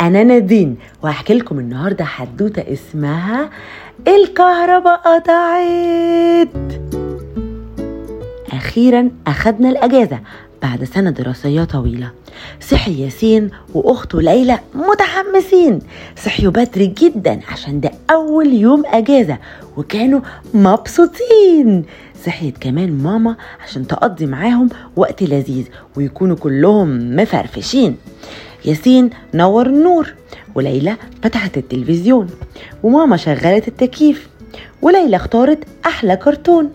أنا نادين. وهحكي لكم النهاردة حدوتة اسمها الكهرباء قطعت. أخيرا أخدنا الأجازة بعد سنة دراسية طويلة. صحي ياسين وأخته ليلى متحمسين. صحيوا بدري جدا عشان ده أول يوم أجازة وكانوا مبسوطين. صحيت كمان ماما عشان تقضي معاهم وقت لذيذ ويكونوا كلهم مفرفشين. ياسين نور النور وليلى فتحت التلفزيون وماما شغلت التكييف وليلى اختارت أحلى كرتون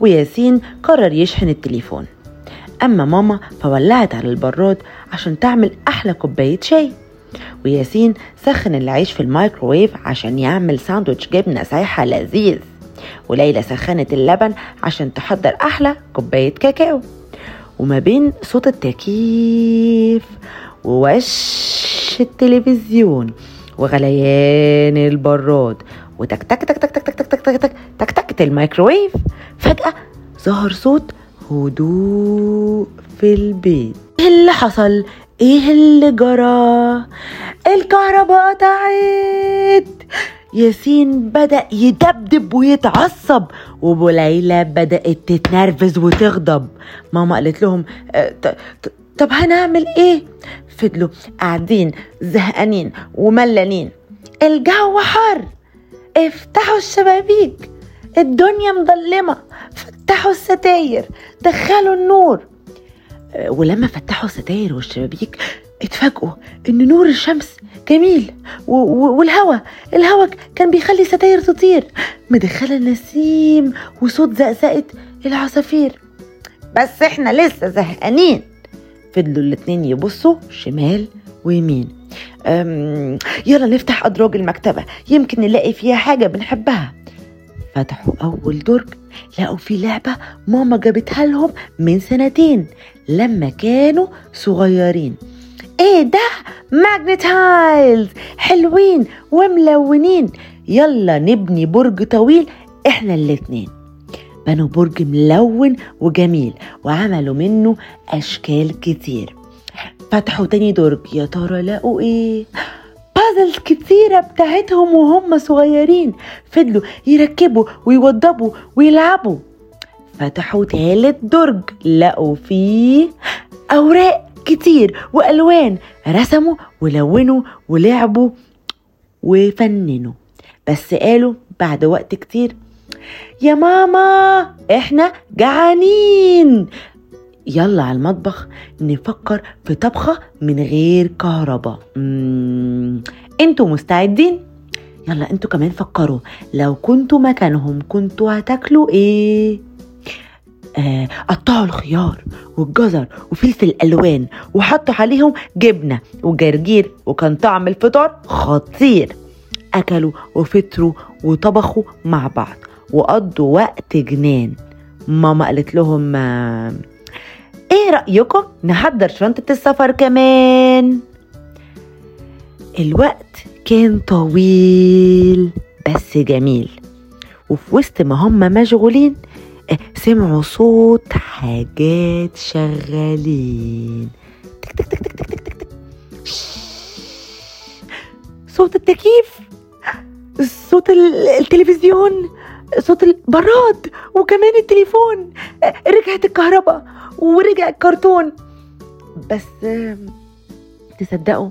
وياسين قرر يشحن التليفون. أما ماما فولعت على البراد عشان تعمل أحلى كوباية شاي. وياسين سخن العيش في الميكروويف عشان يعمل ساندوتش جبنة سايحة لذيذ. وليلى سخنت اللبن عشان تحضر أحلى كوباية كاكاو. وما بين صوت التكييف ووش التلفزيون وغليان البراد وتك تك تك تك تك تك تك تك تك تك تك الميكروويف فجأة ظهر صوت هدوء في البيت إيه اللي حصل إيه اللي جرى الكهرباء قطعت ياسين بدأ يدبدب ويتعصب وليلى بدأت تتنرفز وتغضب. ماما قالت لهم "أه، ط- ط- طب هنعمل إيه؟ فضلوا قاعدين زهقانين وملانين. الجو حر. افتحوا الشبابيك. الدنيا مظلمة. فتحوا الستاير. دخلوا النور. أه، ولما فتحوا الستاير والشبابيك اتفاجئوا إن نور الشمس جميل و- و- والهوا الهوا كان بيخلي الستاير تطير. مدخلة النسيم وصوت زقزقة العصافير. بس إحنا لسه زهقانين. فضلوا الاتنين يبصوا شمال ويمين. يلا نفتح أدراج المكتبة. يمكن نلاقي فيها حاجة بنحبها. فتحوا أول درج لقوا فيه لعبة ماما جابتها لهم من سنتين لما كانوا صغيرين. إيه ده؟ Magna-Tiles حلوين وملونين. يلا نبني برج طويل إحنا الاتنين. بنوا برج ملون وجميل وعملوا منه أشكال كتير. فتحوا تاني درج. يا ترى لقوا إيه؟ puzzles كتيرة بتاعتهم وهم صغيرين. فضلوا يركبوا ويوضبوا ويلعبوا. فتحوا تالت درج. لقوا فيه كتير وألوان. رسموا ولونوا ولعبوا وفننوا. بس قالوا بعد وقت كتير يا ماما إحنا جعانين. يلا على المطبخ نفكر في طبخة من غير كهرباء. أنتوا مستعدين؟ يلا أنتوا كمان فكروا. لو كنتوا مكانهم كنتوا هتاكلوا إيه؟ آه قطعوا الخيار والجزر وفلفل ألوان وحطوا عليهم جبنة وجرجير وكان طعم الفطار خطير. أكلوا وفطروا وطبخوا مع بعض وقضوا وقت جنان. ماما قالت لهم آه، إيه رأيكم نحضر شنطة السفر كمان؟ الوقت كان طويل بس جميل. وفي وسط ما هم مشغولين سمعوا صوت حاجات شغالين. تك تك تك تك تك تك تك. صوت التكييف. صوت التلفزيون. صوت البراد وكمان التليفون. رجعت الكهرباء. ورجع الكرتون. بس تصدقوا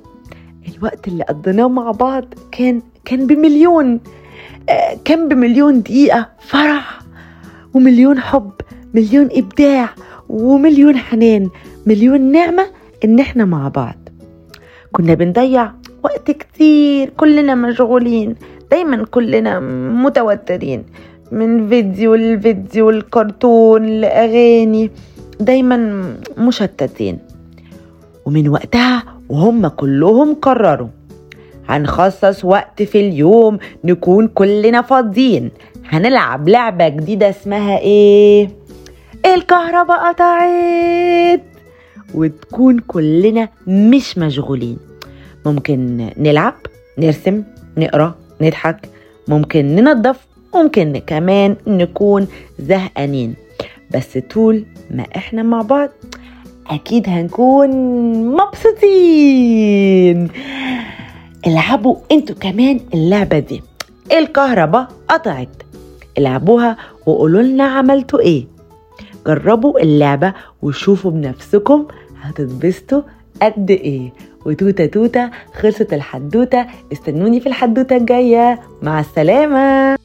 الوقت اللي قضيناه مع بعض كان كان بمليون. كان بمليون دقيقة فرح. ومليون حب مليون إبداع ومليون حنان مليون نعمة إن إحنا مع بعض. كنا بنضيع وقت كتير كلنا مشغولين دايما كلنا متوترين. من فيديو لفيديو الكرتون لأغاني دايما مشتتين. ومن وقتها وهم كلهم قرروا هنخصص وقت في اليوم نكون كلنا فاضيين. هنلعب لعبة جديدة اسمها إيه؟ الكهرباء قطعت! وتكون كلنا مش مشغولين. ممكن نلعب نرسم نقرأ نضحك. ممكن ننظف ممكن كمان نكون زهقانين. بس طول ما إحنا مع بعض أكيد هنكون مبسوطين. العبوا أنتوا كمان اللعبة دي. الكهرباء قطعت. العبوها وقولوا لنا عملتوا إيه. جربوا اللعبة وشوفوا بنفسكم هتتبسطوا قد إيه. وتوتة توتة خلصت الحدوتة استنوني في الحدوتة الجاية. مع السلامة.